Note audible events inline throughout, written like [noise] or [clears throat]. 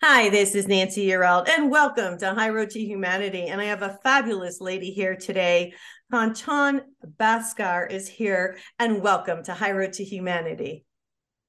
Hi, this is Nancy Yearout, and welcome to High Road to Humanity. And I have a fabulous lady here today. Kanchan Bhaskar is here, and welcome to High Road to Humanity.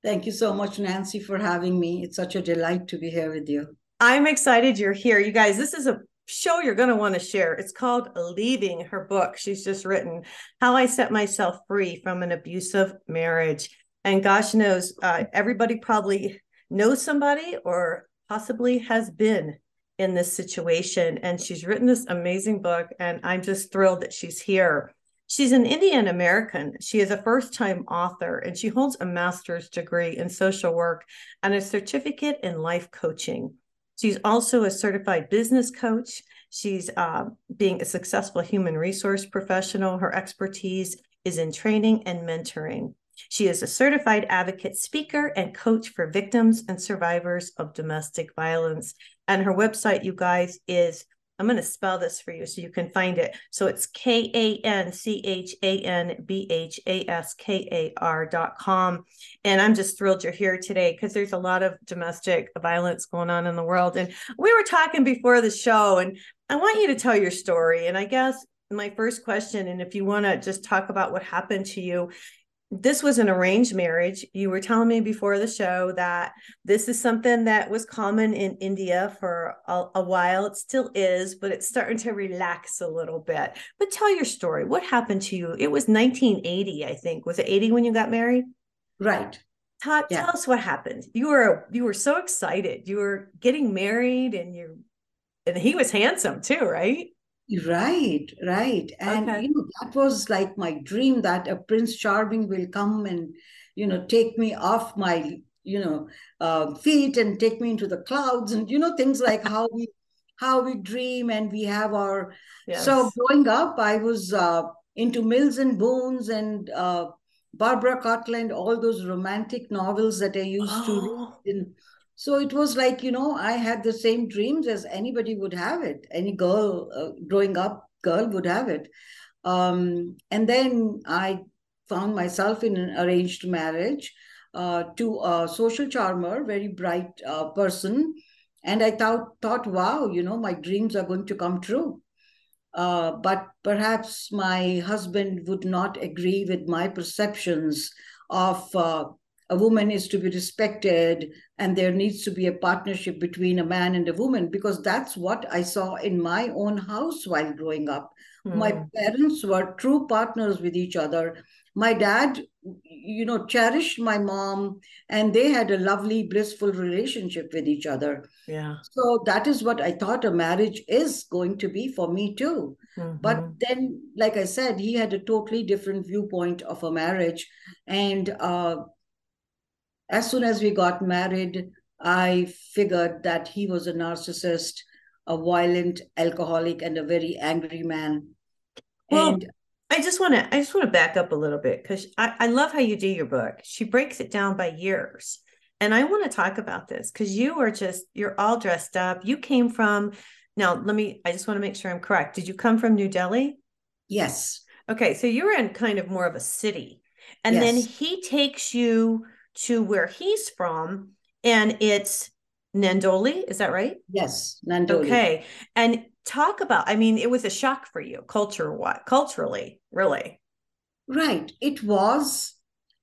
Thank you so much, Nancy, for having me. It's such a delight to be here with you. I'm excited you're here. You guys, this is a show you're going to want to share. It's called Leaving her book. She's just written How I Set Myself Free from an Abusive Marriage. And gosh knows, uh, everybody probably knows somebody or possibly has been in this situation. And she's written this amazing book, and I'm just thrilled that she's here. She's an Indian American. She is a first time author and she holds a master's degree in social work and a certificate in life coaching. She's also a certified business coach. She's uh, being a successful human resource professional. Her expertise is in training and mentoring. She is a certified advocate speaker and coach for victims and survivors of domestic violence. And her website, you guys, is I'm going to spell this for you so you can find it. So it's K A N C H A N B H A S K A R dot com. And I'm just thrilled you're here today because there's a lot of domestic violence going on in the world. And we were talking before the show, and I want you to tell your story. And I guess my first question, and if you want to just talk about what happened to you, this was an arranged marriage. You were telling me before the show that this is something that was common in India for a, a, while. It still is, but it's starting to relax a little bit. But tell your story. What happened to you? It was 1980, I think. Was it 80 when you got married? Right. Tell, yeah. tell us what happened. You were you were so excited. You were getting married, and you and he was handsome too, right? Right, right. And Okay. you know, that was like my dream that a Prince Charming will come and, you know, take me off my, you know, uh, feet and take me into the clouds and, you know, things like how we how we dream and we have our so Yes. growing up, I was uh, into Mills and Boons and uh, Barbara Cartland, all those romantic novels that I used to read. Oh, In, so it was like, you know, I had the same dreams as anybody would have it. Any girl uh, growing up, girl would have it. Um, and then I found myself in an arranged marriage uh, to a social charmer, very bright uh, person. And I thought, thought, wow, you know, my dreams are going to come true. Uh, but perhaps my husband would not agree with my perceptions of uh, a woman is to be respected and there needs to be a partnership between a man and a woman because that's what I saw in my own house while growing up. My hmm. parents were true partners with each other. My dad, you know, cherished my mom and they had a lovely, blissful relationship with each other. Yeah. So that is what I thought a marriage is going to be for me too. But Mhm. then, like I said, he had a totally different viewpoint of a marriage. And uh, as soon as we got married, I figured that he was a narcissist, a violent alcoholic, and a very angry man. Well, And I just want to I just want to back up a little bit because I, I love how you do your book. She breaks it down by years. And I want to talk about this because you are just you're all dressed up. You came from now, let me I just want to make sure I'm correct. Did you come from New Delhi? yes, Okay, so you're in kind of more of a city. And then he takes you to where he's from, and it's Nandoli, is that right? yes, Nandoli. Okay. And talk about, I mean, it was a shock for you, culture what culturally, really. Right. It was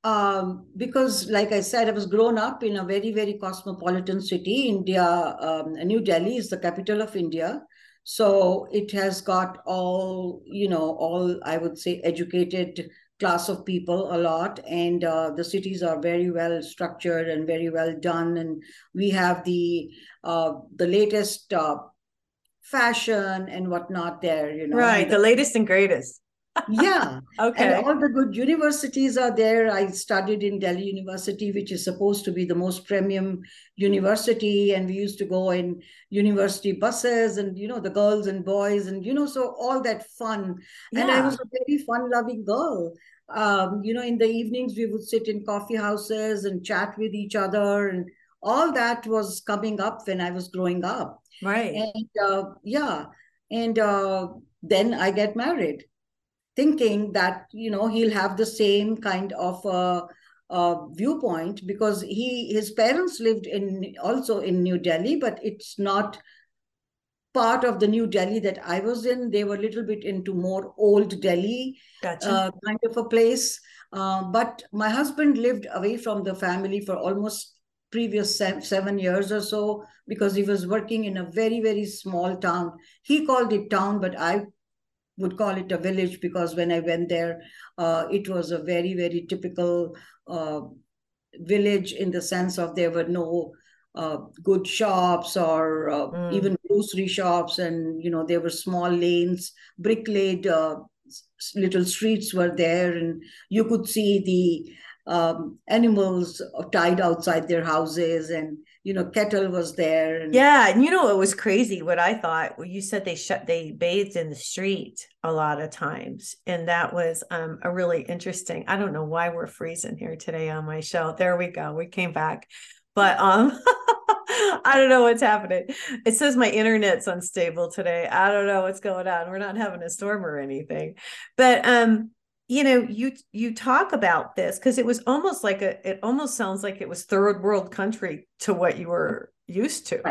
um, because, like I said, I was grown up in a very, very cosmopolitan city. India, um, New Delhi is the capital of India. So it has got all, you know, all, I would say, educated class of people a lot. And uh, the cities are very well structured and very well done. And we have the uh, the latest uh, fashion and whatnot there, you know. Right. And The latest and greatest. Yeah. [laughs] Okay. And all the good universities are there. I studied in Delhi University, which is supposed to be the most premium university. And we used to go in university buses and, you know, the girls and boys and, you know, so all that fun. Yeah. And I was a very fun loving girl. Um, you know, in the evenings, we would sit in coffee houses and chat with each other. And all that was coming up when I was growing up. Right. And uh, yeah. And uh, then I get married thinking that you know he'll have the same kind of uh, uh, viewpoint because he his parents lived in also in New Delhi, but it's not part of the New Delhi that I was in. They were a little bit into more old Delhi Gotcha. uh, kind of a place. Uh, but my husband lived away from the family for almost previous seven years or so because he was working in a very very small town. He called it town, but I would call it a village because when I went there, uh, it was a very, very typical uh, village in the sense of there were no uh, good shops or uh, Mm. even grocery shops, and you know there were small lanes, brick laid uh, little streets were there, and you could see the um, animals tied outside their houses, and you know kettle was there. And, Yeah, and you know it was crazy what I thought. Well, you said they shut they bathed in the street a lot of times, and that was um a really interesting. I don't know why we're freezing here today on my show. There we go. We came back. But um [laughs] I don't know what's happening. It says my internet's unstable today. I don't know what's going on. We're not having a storm or anything. But um you know you you talk about this because it was almost like a it almost sounds like it was third world country to what you were used to.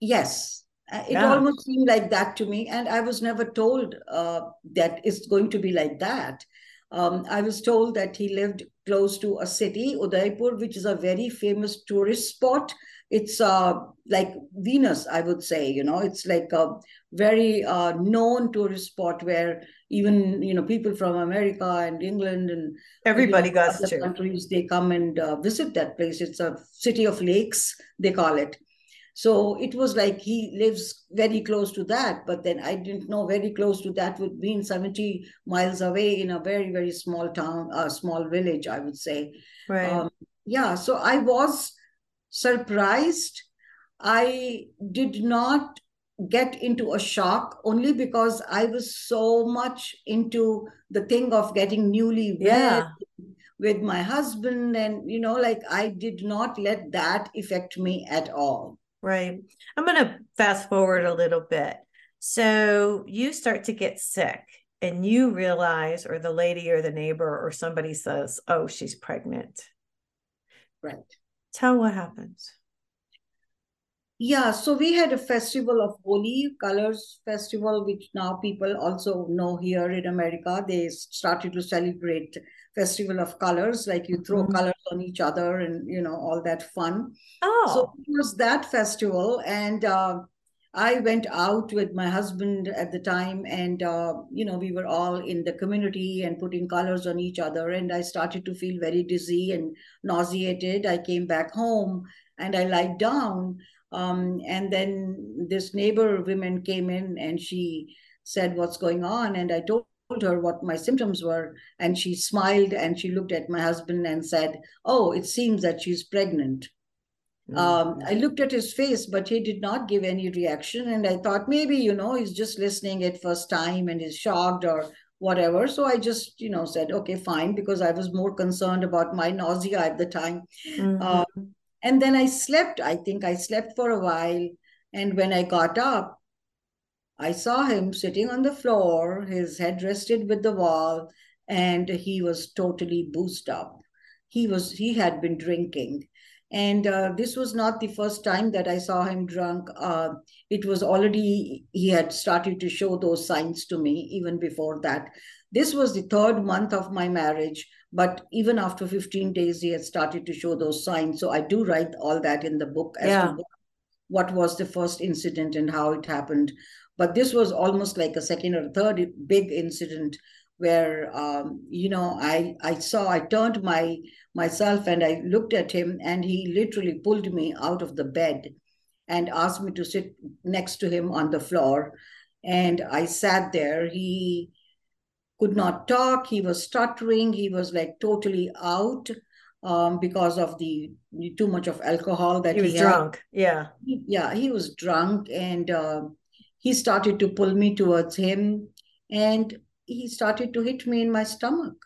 Yes, uh, it Yeah. almost seemed like that to me, and I was never told uh, that it's going to be like that. Um, I was told that he lived close to a city, Udaipur, which is a very famous tourist spot. It's uh, like Venice, I would say. You know, it's like a very uh, known tourist spot where even you know people from America and England and everybody you know, goes to countries they come and uh, visit that place. It's a city of lakes they call it. So it was like he lives very close to that but then i didn't know very close to that would mean 70 miles away in a very very small town a small village i would say. Right. Um, yeah so i was surprised. I did not get into a shock only because i was so much into the thing of getting newly yeah. with my husband and you know like i did not let that affect me at all. Right. I'm going to fast forward a little bit. So you start to get sick and you realize or the lady or the neighbor or somebody says oh she's pregnant. Right tell what happens. Yeah so we had a festival of Holi colors festival which now people also know here in america. They started to celebrate festival of colors like you throw Mhm. colors on each other and you know all that fun. Oh. So it was that festival, and uh, I went out with my husband at the time, and uh, you know we were all in the community and putting colors on each other, and I started to feel very dizzy and nauseated. I came back home and I lied down, um, and then this neighbor woman came in and she said, "What's going on?" And I told her what my symptoms were, and she smiled and she looked at my husband and said, "Oh, it seems that she's pregnant." Um, I looked at his face, but he did not give any reaction. And I thought maybe, you know, he's just listening at first time and is shocked or whatever. So I just, you know, said, okay, fine, because I was more concerned about my nausea at the time. Mhm. Uh, and then I slept. I think I slept for a while. And when I got up, I saw him sitting on the floor, his head rested with the wall, and he was totally boozed up. He was he had been drinking. And uh, this was not the first time that I saw him drunk. Uh, it was already, he had started to show those signs to me even before that. This was the third month of my marriage, but even after 15 days, he had started to show those signs. So I do write all that in the book as Yeah. to what, what was the first incident and how it happened. But this was almost like a second or third big incident where um, you know I I saw I turned my myself and I looked at him and he literally pulled me out of the bed and asked me to sit next to him on the floor and I sat there he could not talk. He was stuttering. He was like totally out um, because of the too much of alcohol that he was he drunk. Yeah. He, yeah, he was drunk, and uh, he started to pull me towards him, and he started to hit me in my stomach.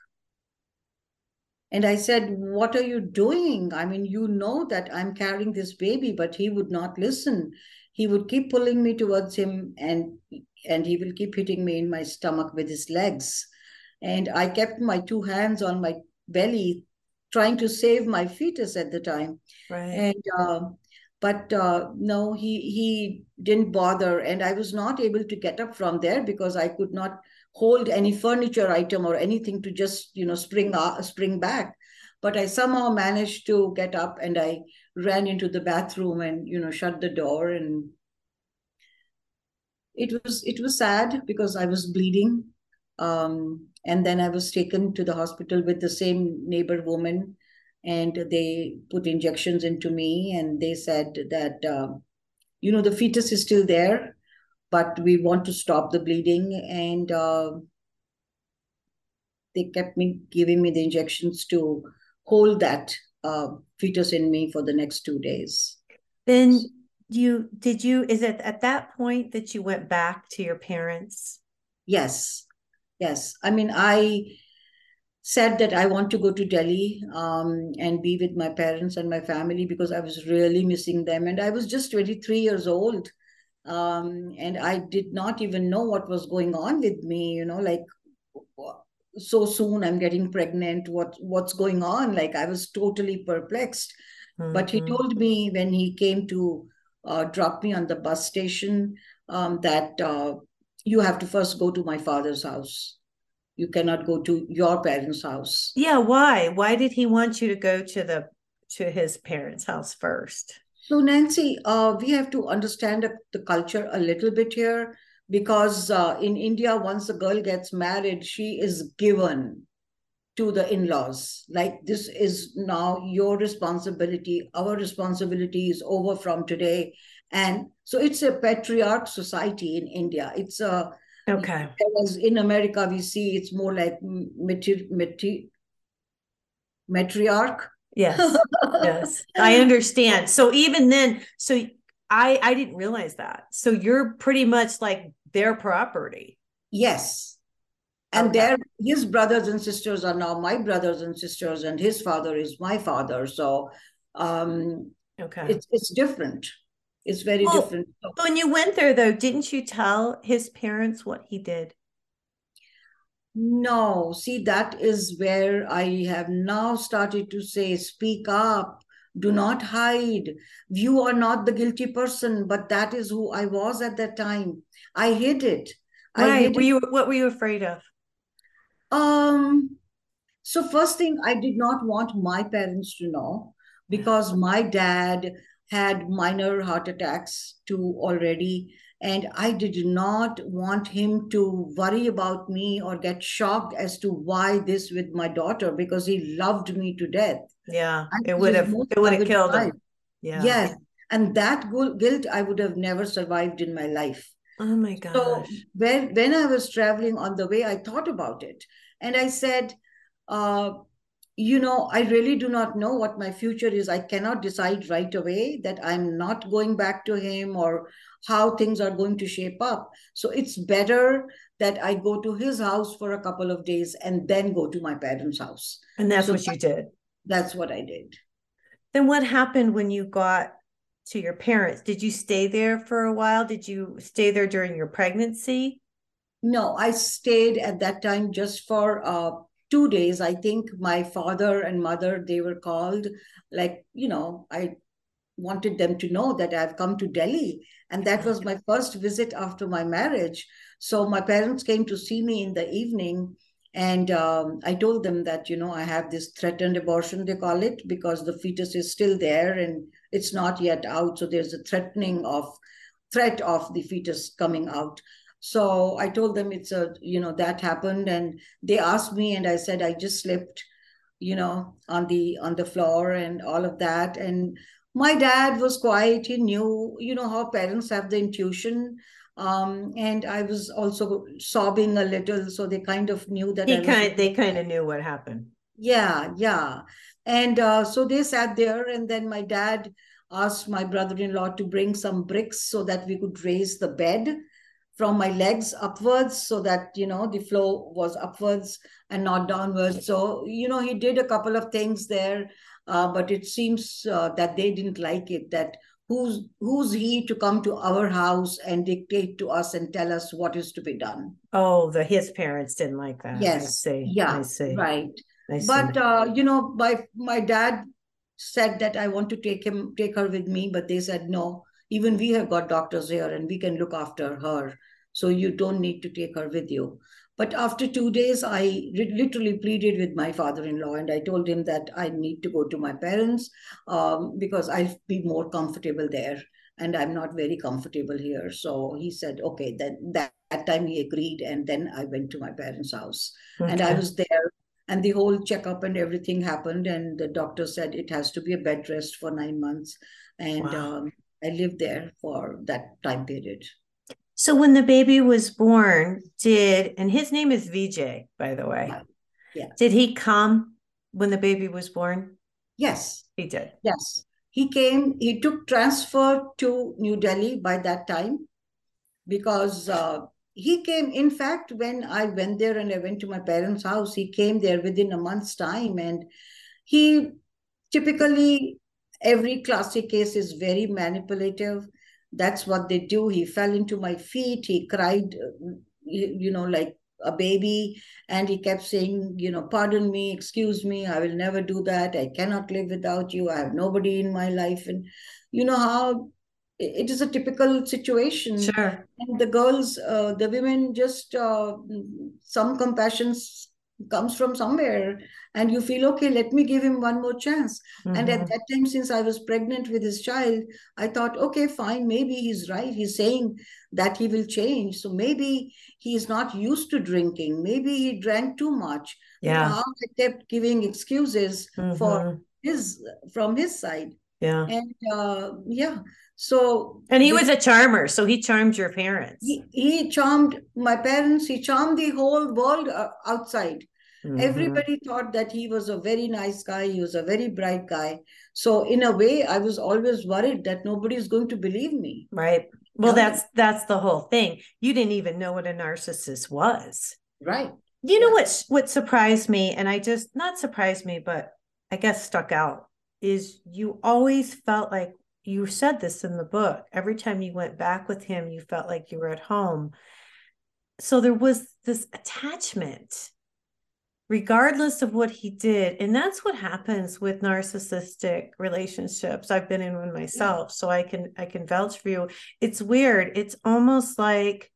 And I said, What are you doing? I mean, you know that I'm carrying this baby, but he would not listen. He would keep pulling me towards him and and he will keep hitting me in my stomach with his legs. And I kept my two hands on my belly, trying to save my fetus at the time. Right. And uh, but uh, no, he he didn't bother, and I was not able to get up from there because I could not hold any furniture item or anything to just you know spring uh, spring back. But I somehow managed to get up, and I ran into the bathroom and you know shut the door and it was it was sad because I was bleeding, um, and then I was taken to the hospital with the same neighbor woman, and they put injections into me, and they said that uh, you know the fetus is still there, but we want to stop the bleeding, and uh, they kept me giving me the injections to hold that uh, fetus in me for the next two days. Then you did you is it at that point that you went back to your parents? Yes. Yes. I mean i said that i want to go to delhi um, and be with my parents and my family because i was really missing them. And i was just 23 years old um, and i did not even know what was going on with me you know like so soon i'm getting pregnant what what's going on like i was totally perplexed mm-hmm. but he mm-hmm. told me when he came to uh, dropped me on the bus station um, that uh, you have to first go to my father's house. You cannot go to your parents' house. Yeah, why? Why did he want you to go to the to his parents' house first? So Nancy, uh, we have to understand the culture a little bit here because uh, in India, once a girl gets married, she is given to the in-laws. Like this is now your responsibility. Our responsibility is over from today. And so it's a patriarch society in india. It's a okay. As in america we see it's more like matri- matri- matriarch yes yes. I [laughs] understand. So even then so i i didn't realize that. So you're pretty much like their property. Yes. And okay. their his brothers and sisters are now my brothers and sisters and his father is my father. So um okay. it's it's different. It's very well, different. when you went there though didn't you tell his parents what he did no see that is where i have now started to say speak up do not hide. You are not the guilty person but that is who i was at that time. I hid it. Right. I hid were you what were you afraid of? Um, so first thing, I did not want my parents to know because my dad had minor heart attacks too already. And I did not want him to worry about me or get shocked as to why this with my daughter because he loved me to death. Yeah, it would have it would have killed him. Yeah. Yes. And that guilt I would have never survived in my life. Oh my gosh. So when, when I was traveling on the way, I thought about it. And I said, uh, you know, I really do not know what my future is. I cannot decide right away that I'm not going back to him or how things are going to shape up. So it's better that I go to his house for a couple of days and then go to my parents' house. And that's so what you did. That's what I did. Then what happened when you got to your parents? Did you stay there for a while? Did you stay there during your pregnancy? No, I stayed at that time just for uh, two days. I think my father and mother they were called. Like you know, I wanted them to know that I've come to Delhi, and that was my first visit after my marriage. So my parents came to see me in the evening, and um, I told them that you know I have this threatened abortion they call it because the fetus is still there and it's not yet out. So there's a threatening of threat of the fetus coming out. So i told them it's a you know that happened and they asked me and i said i just slipped you know on the on the floor and all of that. And my dad was quiet he knew you know how parents have the intuition Um, and I was also sobbing a little, so they kind of knew that he I was- they kind of knew what happened. yeah, yeah. And uh, so they sat there, and then my dad asked my brother-in-law to bring some bricks so that we could raise the bed from my legs upwards so that you know the flow was upwards and not downwards so you know he did a couple of things there uh, but it seems uh, that they didn't like it that who's who's he to come to our house and dictate to us and tell us what is to be done Oh, the his parents didn't like that. I Yes. see. yeah I see. right I see. but uh, you know my my dad said that i want to take him take her with me but they said no even we have got doctors here and we can look after her so you don't need to take her with you but after two days i literally pleaded with my father-in-law and i told him that i need to go to my parents um, because i'll be more comfortable there and i'm not very comfortable here so he said okay then that, that time he agreed and then i went to my parents house and I was there, and the whole checkup and everything happened, and the doctor said it has to be a bed rest for nine months, and Wow. um, I lived there for that time period. So when the baby was born, did and his name is VJ, by the way. Yeah. Yeah. Did he come when the baby was born? Yes, He did. yes, he came. He took transfer to New Delhi by that time, because uh, he came. In fact, when I went there and I went to my parents' house, he came there within a month's time, and he typically every classic case is very manipulative that's what they do. He fell into my feet. He cried you, know like a baby. And he kept saying you know pardon me excuse me i will never do that. I cannot live without you. I have nobody in my life. And you know how it is a typical situation. Sure. and the girls uh, the women just uh, some compassion comes from somewhere and you feel okay let me give him one more chance and at Mhm. that time since i was pregnant with his child i thought okay fine maybe he's right he's saying that he will change so maybe he's not used to drinking maybe he drank too much Yeah. i kept giving excuses for Mhm. his from his side Yeah. and uh, yeah so And he was a charmer, so he charmed your parents. he, he charmed my parents he charmed the whole world uh, outside Mhm. everybody thought that he was a very nice guy he was a very bright guy so in a way i was always worried that nobody is going to believe me Right. Well, Yeah. that's that's the whole thing. You didn't even know what a narcissist was. right You know what what surprised me, and I just not surprised me, but I guess stuck out is you always felt like you said this in the book. Every time you went back with him, you felt like you were at home. So there was this attachment, regardless of what he did. And that's what happens with narcissistic relationships. I've been in one myself, so I can I can vouch for you. It's weird. It's almost like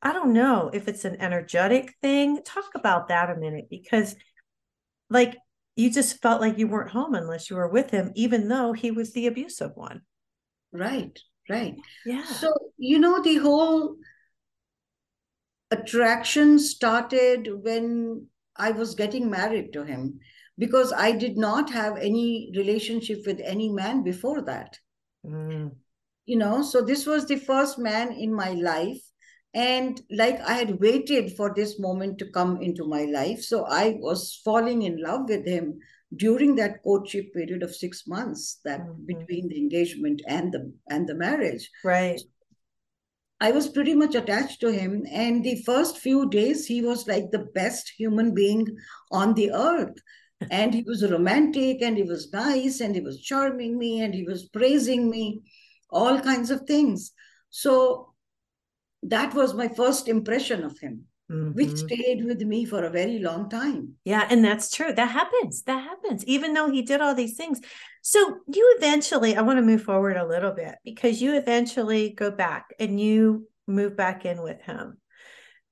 I don't know if it's an energetic thing. Talk about that a minute because, like, you just felt like you weren't home unless you were with him, even though he was the abusive one. right right Yeah. so you know the whole attraction started when i was getting married to him because i did not have any relationship with any man before that Mm, you know so this was the first man in my life and like i had waited for this moment to come into my life. So i was falling in love with him during that courtship period of 6 months that Mhm. between the engagement and the and the marriage. Right. i was pretty much attached to him. And the first few days he was like the best human being on the earth. And he was romantic and he was nice and he was charming me and he was praising me all kinds of things. So that was my first impression of him which Mhm. stayed with me for a very long time Yeah, and that's true. That happens. That happens, even though he did all these things. So you eventually, I want to move forward a little bit because you eventually go back and you move back in with him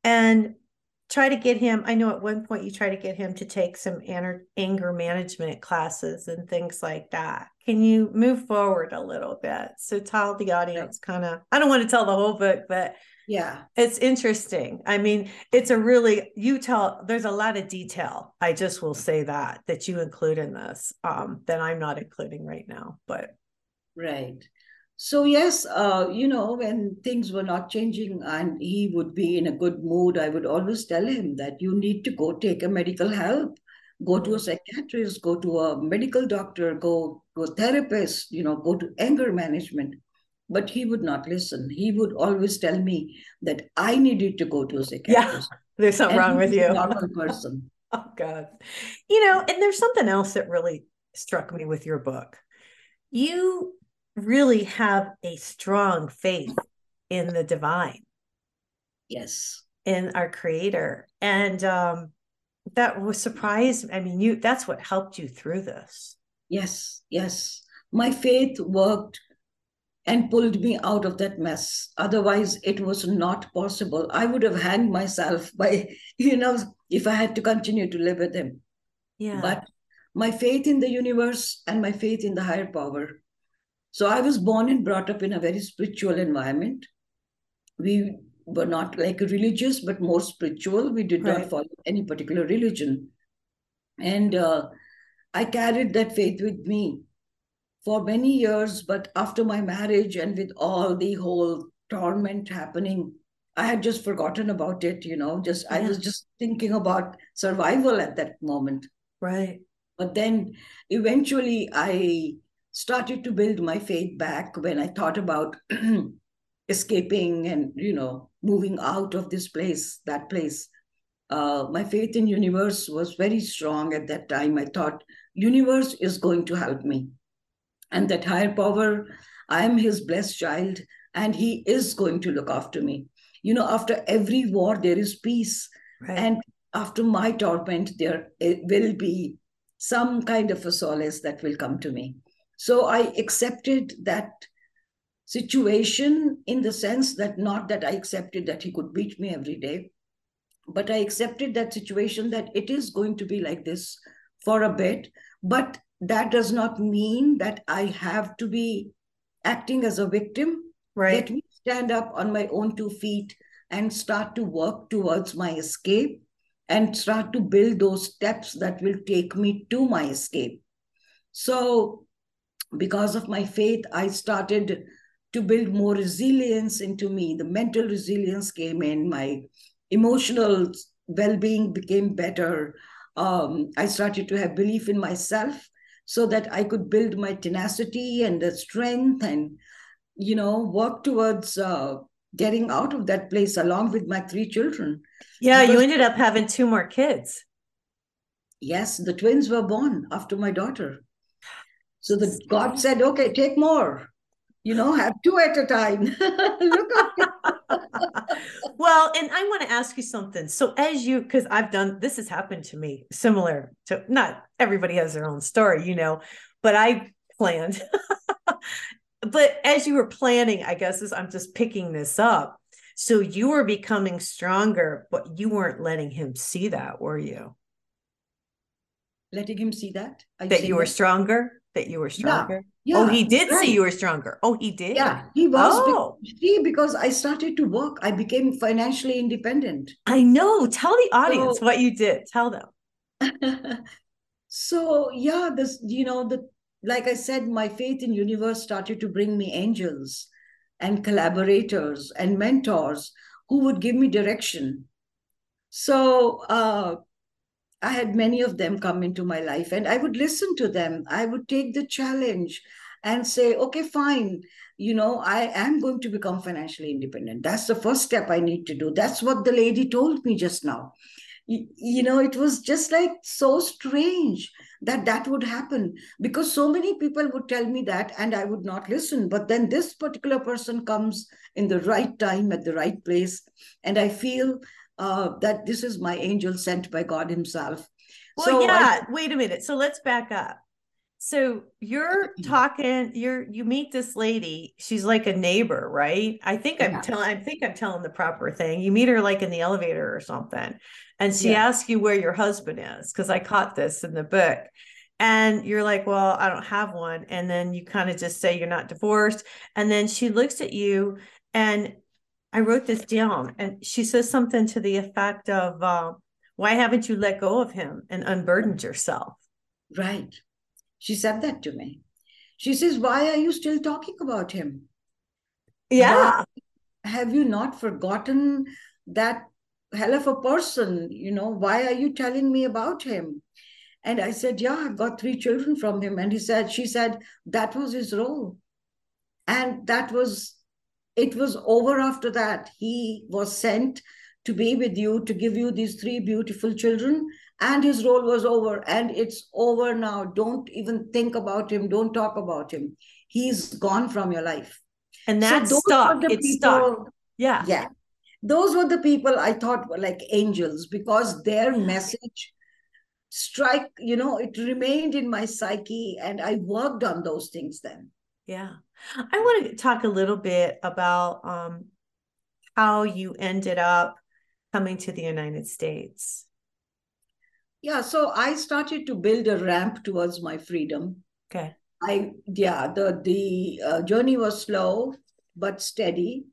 and try to get him. I know at one point you try to get him to take some anger management classes and things like that. Can you move forward a little bit? So tell the audience kind of, I don't want to tell the whole book, but yeah it's interesting. I mean, it's a really you tell there's a lot of detail. I just will say that that you include in this um that I'm not including right now. But Right. so yes uh, you know when things were not changing and he would be in a good mood i would always tell him that you need to go take a medical help go to a psychiatrist go to a medical doctor go to a therapist you know go to anger management but he would not listen. He would always tell me that i needed to go to a psychiatrist. yeah [laughs] there's something And wrong with you. normal [laughs] person. Oh god. You know and there's something else that really struck me with your book. You really have a strong faith in the divine. Yes. In our creator. And um that was surprised i mean you that's what helped you through this. Yes yes. My faith worked and pulled me out of that mess. Otherwise it was not possible. I would have hanged myself by [laughs] you know if i had to continue to live with him. Yeah. But my faith in the universe and my faith in the higher power. So i was born and brought up in a very spiritual environment. We were not like religious but more spiritual. We did Right. not follow any particular religion. And uh, i carried that faith with me for many years but after my marriage and with all the whole torment happening i had just forgotten about it you know just i was just thinking about survival at that moment right but then eventually I started to build my faith back when I thought about [clears throat] escaping and, you know, moving out of this place, that place. Uh, my faith in universe was very strong at that time. I thought universe is going to help me. And that higher power, I am his blessed child, and he is going to look after me. You know, after every war, there is peace. right And after my torment, there will be some kind of a solace that will come to me. So I accepted that situation in the sense that not that I accepted that he could beat me every day, but I accepted that situation that it is going to be like this for a bit. But that does not mean that I have to be acting as a victim. right Let me stand up on my own two feet and start to work towards my escape and start to build those steps that will take me to my escape. So, because of my faith, I started to build more resilience into me. The mental resilience came in, my emotional well being became better. Um, I started to have belief in myself so that I could build my tenacity and the strength and, you know, work towards uh, getting out of that place along with my three children. yeah you ended up having two more kids Yes, the twins were born after my daughter. So the God said, okay, take more. You know, have two at a time. [laughs] Look. [laughs] well, and I want to ask you something. So, as you, because I've done this, has happened to me, similar to not everybody has their own story, you know, but I planned. [laughs] but as you were planning, I guess is I'm just picking this up. So you were becoming stronger, but you weren't letting him see that, were you? Letting him see that. Are That you were that? stronger, that you were stronger. Oh, he did right. see you were stronger. Oh, he did. Yeah, he was. Oh, See, because I started to work, I became financially independent. I know. Tell the audience So- what you did. Tell them. [laughs] so yeah this you know the like i said my faith in universe started to bring me angels and collaborators and mentors who would give me direction so uh, i had many of them come into my life and i would listen to them. I would take the challenge and say okay fine. You know i am going to become financially independent. That's the first step i need to do. That's what the lady told me just now. You, you know it was just like so strange that that would happen because so many people would tell me that and i would not listen. But then this particular person comes in the right time at the right place and i feel uh, that this is my angel sent by god himself Well, So I- yeah. wait a minute. So let's back up. So you're talking. You're you meet this lady. She's like a neighbor, right? I think I'm telling. I think I'm telling the proper thing. You meet her like in the elevator or something, and she Yeah. asks you where your husband is because I caught this in the book. And you're like, well, I don't have one. And then you kind of just say you're not divorced. And then she looks at you, and I wrote this down, and she says something to the effect of, uh, "Why haven't you let go of him and unburdened yourself?" Right. She said that to me. She says, Why are you still talking about him? Yeah. have you not forgotten that hell of a person? You know, why are you telling me about him? And I said, Yeah, I've got three children from him. And he said, She said, that was his role. And that was, it was over after that. He was sent to be with you, to give you these three beautiful children. And his role was over. And it's over now. Don't even think about him. Don't talk about him. He's gone from your life. And So that those stuck. the It stuck. Yeah. yeah those were the people i thought were like angels because their message strike you know it remained in my psyche and i worked on those things then Yeah. I want to talk a little bit about um, how you ended up coming to the United States. yeah so i started to build a ramp towards my freedom Okay. i yeah the the uh, journey was slow but steady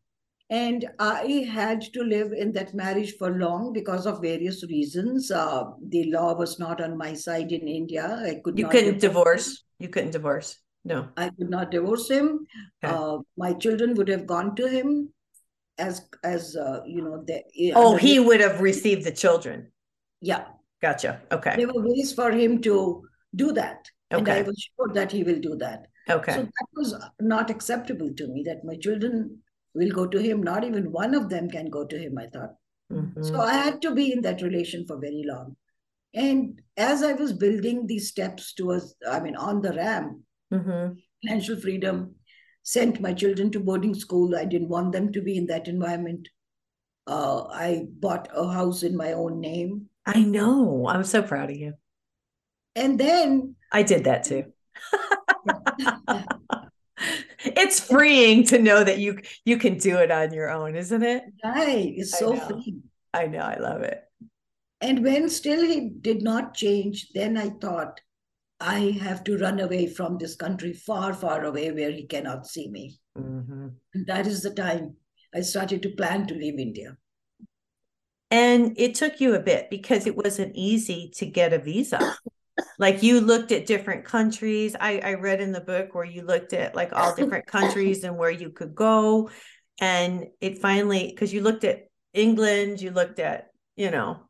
and i had to live in that marriage for long because of various reasons uh, the law was not on my side in india i could You couldn't divorce divorce. You couldn't divorce. No. I could not divorce him. Okay. Uh, my children would have gone to him as as uh, you know. They, Oh, he his- would have received the children. yeah. Gotcha. Okay. There were ways for him to do that, and I was sure that he will do that. Okay. So that was not acceptable to me. That my children will go to him. Not even one of them can go to him. I thought. Mhm. So I had to be in that relation for very long. And as I was building these steps towards, I mean, on the ramp, Mhm. financial freedom, sent my children to boarding school. I didn't want them to be in that environment. Uh, I bought a house in my own name. I know. I'm so proud of you. And then, I did that too. [laughs] it's freeing to know that you you can do it on your own, isn't it? right, it's so free. I know. I love it. And when still he did not change, then I thought, I have to run away from this country, far, far away where he cannot see me. Mhm. And that is the time I started to plan to leave India. And it took you a bit because it wasn't easy to get a visa. [coughs] Like you looked at different countries. I, I read in the book where you looked at like all different [coughs] countries and where you could go. And it finally, because you looked at England, you looked at, you know,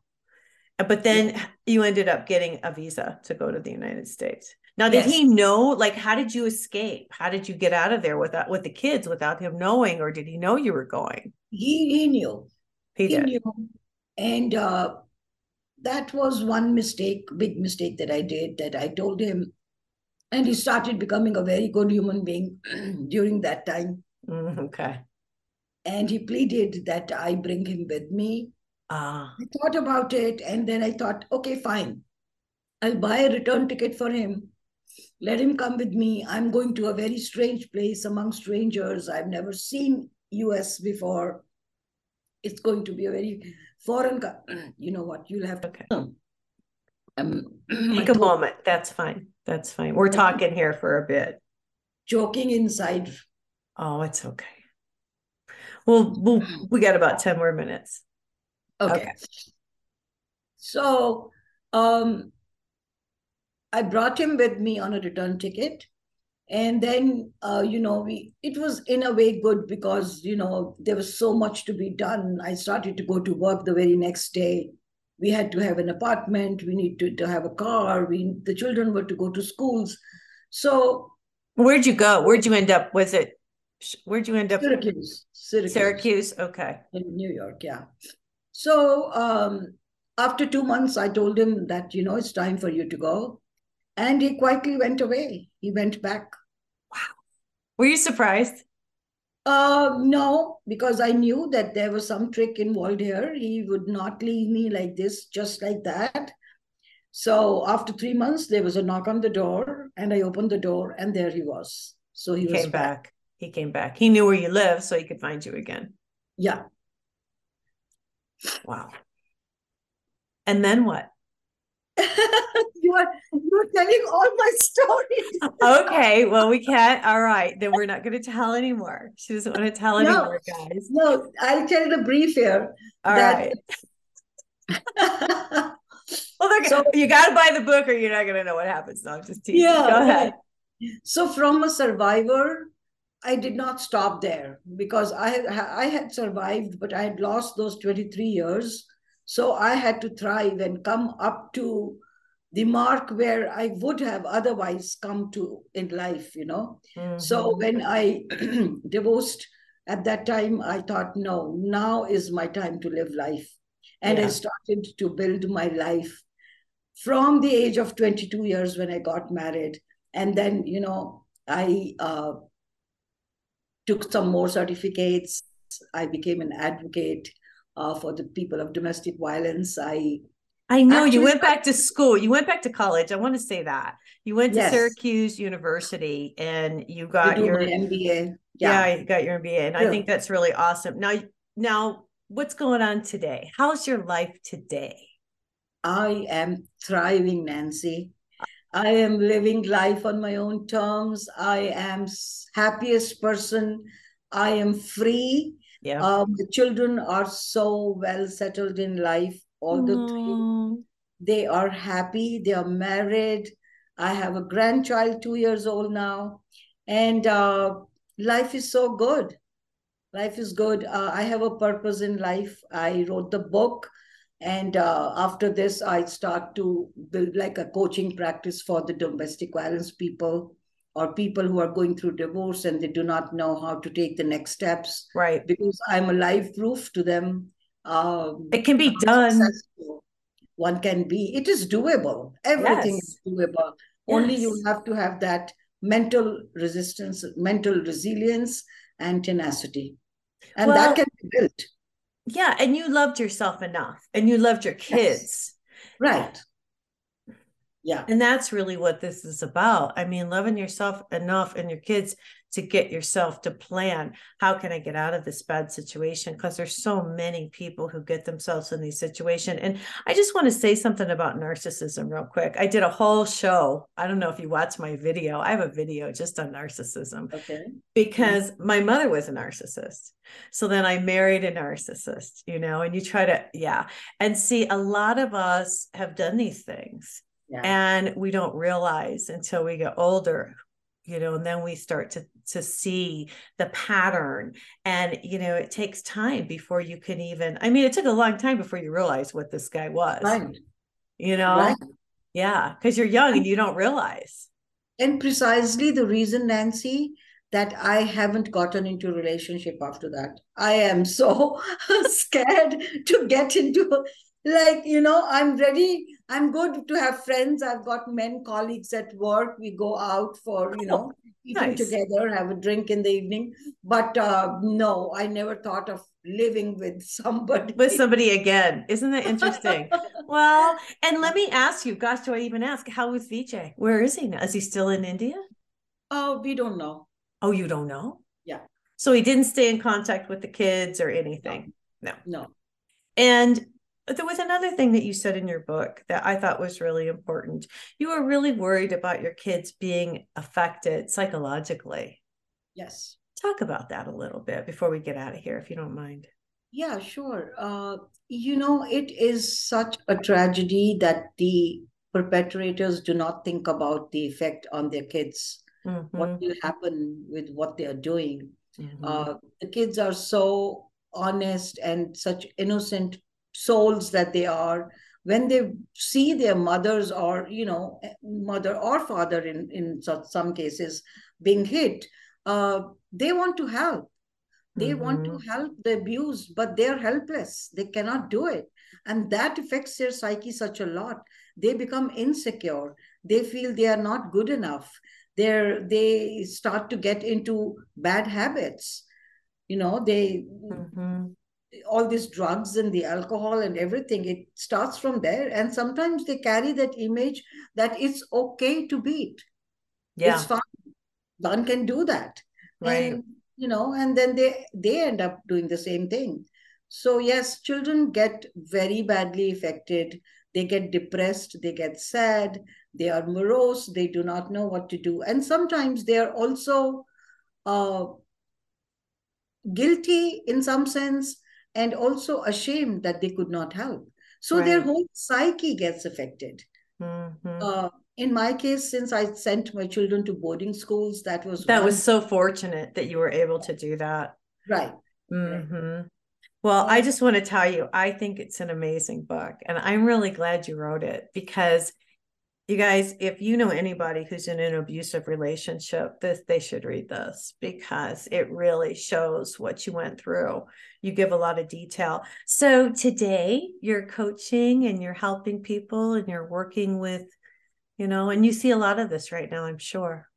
but then you ended up getting a visa to go to the United States. Now, did Yes. he know? Like, how did you escape? How did you get out of there without with the kids without him knowing, or did he know you were going? He, he knew. He he did. knew. And uh, that was one mistake, big mistake that I did that I told him. And he started becoming a very good human being [clears throat] during that time. Mm, okay. And he pleaded that I bring him with me. Ah, I thought about it and then I thought, okay, fine. I'll buy a return ticket for him. Let him come with me. I'm going to a very strange place among strangers. I've never seen US before. It's going to be a very foreign. co- You know what? You'll have to. okay. Um, [clears throat] Take a moment. That's fine. That's fine. We're talking here for a bit. Choking inside. Oh, it's okay. Well, we'll we got about [clears throat] 10 more minutes. Okay. Okay. So um, I brought him with me on a return ticket. And then, uh, you know, we it was in a way good because, you know, there was so much to be done. I started to go to work the very next day. We had to have an apartment. We need to, to have a car. We the children were to go to schools. So Where'd you go? Where'd you end up? Was it where'd you end up? Syracuse, Syracuse. Syracuse. Okay. in New York, yeah. So um, after two months, I told him that, you know, it's time for you to go. And he quietly went away. He went back. Wow. Were you surprised? Uh, no, because I knew that there was some trick involved here. He would not leave me like this, just like that. So after three months, there was a knock on the door, and I opened the door, and there he was. So he, He was came back. He came back. He knew where you live, so he could find you again. Yeah. Wow. And then what? [laughs] you are you are telling all my stories. Okay, well, we can't. All right, then we're not going to tell anymore. She doesn't want to tell No. anymore, guys. No, I'll tell the brief here. All That- right. [laughs] Well, So- you got to buy the book, or you're not going to know what happens. No, I'm just teasing. Yeah, Go ahead. So from a survivor I did not stop there because I had, I had survived, but I had lost those 23 years. So I had to thrive and come up to the mark where I would have otherwise come to in life, you know. Mm-hmm. So when I [clears throat] divorced at that time, I thought, no, now is my time to live life. And yeah. I started to build my life from the age of 22 years when I got married. And then, you know, I uh, took some more certificates. I became an advocate uh, for the people of domestic violence. I I know Actually, you went back to school. You went back to college. I want to say that you went to yes. Syracuse University and you got your MBA. Yeah. yeah, you got your MBA, and yeah. I think that's really awesome. Now, now, what's going on today? How's your life today? I am thriving, Nancy. I am living life on my own terms. I am happiest person. I am free. Yeah. Um, the children are so well settled in life. All the three, they are happy. They are married. I have a grandchild, two years old now, and uh, life is so good. Life is good. Uh, I have a purpose in life. I wrote the book and uh, after this i start to build like a coaching practice for the domestic violence people or people who are going through divorce and they do not know how to take the next steps. Right. Because i'm a live proof to them um, it can be done. one can be it is doable. Everything yes. is doable. Yes. only you have to have that mental resistance mental resilience and tenacity. And well, that can be built yeah and you loved yourself enough and you loved your kids yes. right yeah. And that's really what this is about. I mean loving yourself enough and your kids to get yourself to plan how can i get out of this bad situation? Because there's so many people who get themselves in these situations and i just want to say something about narcissism real quick. I did a whole show. I don't know if you watched my video. I have a video just on narcissism okay. because my mother was a narcissist. So then i married a narcissist you know and you try to yeah. And see a lot of us have done these things yeah. and we don't realize until we get older you know and then we start to to see the pattern. And you know it takes time before you can even i mean it took a long time before you realize what this guy was right. you know? Right. yeah because you're young and you don't realize. and precisely the reason nancy that i haven't gotten into a relationship after that. I am so [laughs] scared to get into like you know i'm ready i'm good to have friends. I've got men colleagues at work. We go out for you know eating nice. together have a drink in the evening. But uh, no i never thought of living with [laughs] somebody. With somebody again. Isn't that interesting? [laughs] Well and let me ask you gosh do i even ask? How is vijay where is he now? Is he still in india? Oh we don't know. Oh you don't know? Yeah. So he didn't stay in contact with the kids or anything? No. No, no. and but there was another thing that you said in your book that I thought was really important. You were really worried about your kids being affected psychologically. Yes. Talk about that a little bit before we get out of here, if you don't mind. Yeah, sure. Uh, you know, it is such a tragedy that the perpetrators do not think about the effect on their kids. Mm-hmm. What will happen with what they are doing? Mm-hmm. Uh, the kids are so honest and such innocent souls that they are when they see their mothers or you know mother or father in in some cases being hit uh, they want to help. They mm-hmm. want to mm-hmm. help the abused but they're helpless. They cannot do it. And that affects their psyche such a lot. They become insecure. They feel they are not good enough. They're they start to get into bad habits. You know they mm-hmm all these drugs and the alcohol and everything it starts from there. And sometimes they carry that image that it's okay to beat. Yeah. it's fine. One can do that. Right. And you know and then they they end up doing the same thing. So yes children get very badly affected. They get depressed. They get sad. They are morose. They do not know what to do. And sometimes they are also uh, guilty in some sense and also ashamed that they could not help. So right. their whole psyche gets affected. Mm-hmm. Uh, in my case, since I sent my children to boarding schools, that was that one- was so fortunate that you were able to do that. right. Mm-hmm. Well, I just want to tell you, I think it's an amazing book, and I'm really glad you wrote it because you guys, if you know anybody who's in an abusive relationship, this they should read this because it really shows what you went through. You give a lot of detail. So today you're coaching and you're helping people and you're working with, you know, and you see a lot of this right now, I'm sure.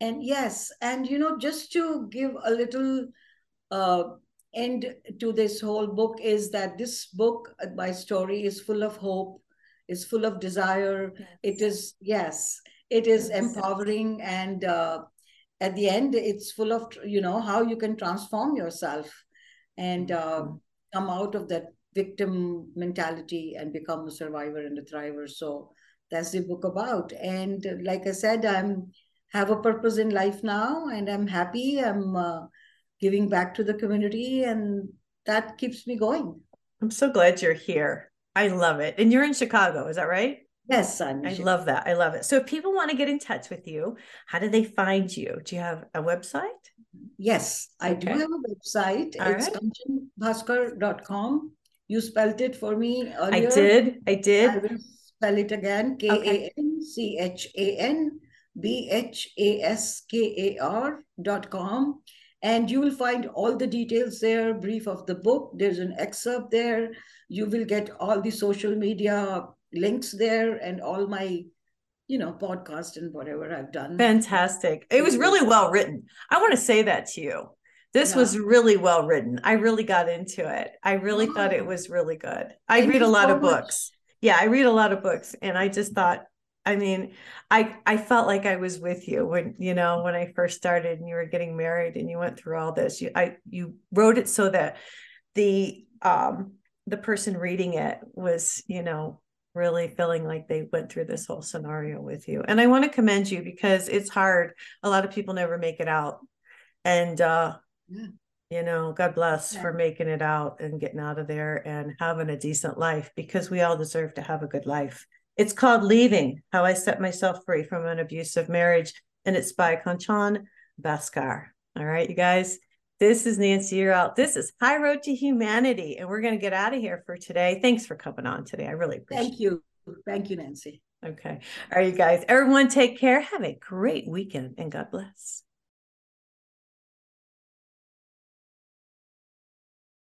And yes, and you know, just to give a little uh, end to this whole book is that this book, uh, my story, is full of hope, is full of desire. It is yes, it is Yes. empowering, and uh, at the end, it's full of you know how you can transform yourself and uh, Mhm. come out of that victim mentality and become a survivor and a thriver. So that's the book about. And uh, like I said, I'm have a purpose in life now, and I'm happy. I'm uh, giving back to the community, and that keeps me going. I'm so glad you're here. I love it. And you're in Chicago, is that right? Yes, I'm. I love that. I love it. So if people want to get in touch with you, how do they find you? Do you have a website? Yes, I do have a website. All it's right. You spelled it for me earlier. I did. I I did. will spell it again. K A N C H A N B H A S K A R dot com. And you will find all the details there, brief of the book. There's an excerpt there. You will get all the social media links there and all my, you know, podcast and whatever I've done. Fantastic. It was really well written. I want to say that to you. This was really well written. I really got into it. I really thought it was really good. I Thank read a lot so of much. books. Yeah, I read a lot of books and I just thought I mean, I I felt like I was with you when, you know, when I first started and you were getting married and you went through all this. You I you wrote it so that the um the person reading it was, you know, really feeling like they went through this whole scenario with you. And I want to commend you because it's hard. A lot of people never make it out. And uh Yeah. you know, God bless Yeah. for making it out and getting out of there and having a decent life because we all deserve to have a good life. It's called Leaving How I Set Myself Free from an Abusive Marriage, and it's by Kanchan Bhaskar. All right, you guys. This is Nancy. You're out. This is High Road to Humanity, and we're going to get out of here for today. Thanks for coming on today. I really appreciate it. Thank you. Thank you, Nancy. Okay. All right, you guys. Everyone, take care. Have a great weekend, and God bless.